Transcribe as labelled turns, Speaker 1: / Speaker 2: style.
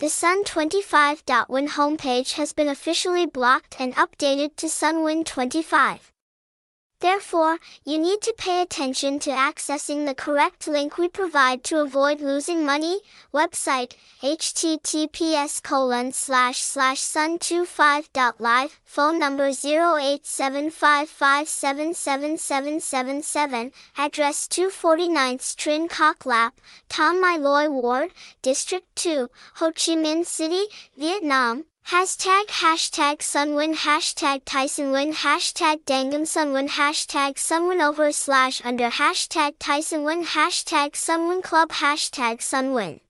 Speaker 1: The Sun25.win homepage has been officially blocked and updated to Sunwin25. Therefore, you need to pay attention to accessing the correct link we provide to avoid losing money. Website, https colon slash slash sun25.live, phone number 0875577777, address 249th Trinh Coc Lap, Tom My Loy Ward, District 2, Ho Chi Minh City, Vietnam, Hashtag hashtag Sunwin hashtag Tysonwin hashtag Dangam Sunwin hashtag Sunwin over slash under hashtag Tysonwin hashtag Sunwin Club hashtag Sunwin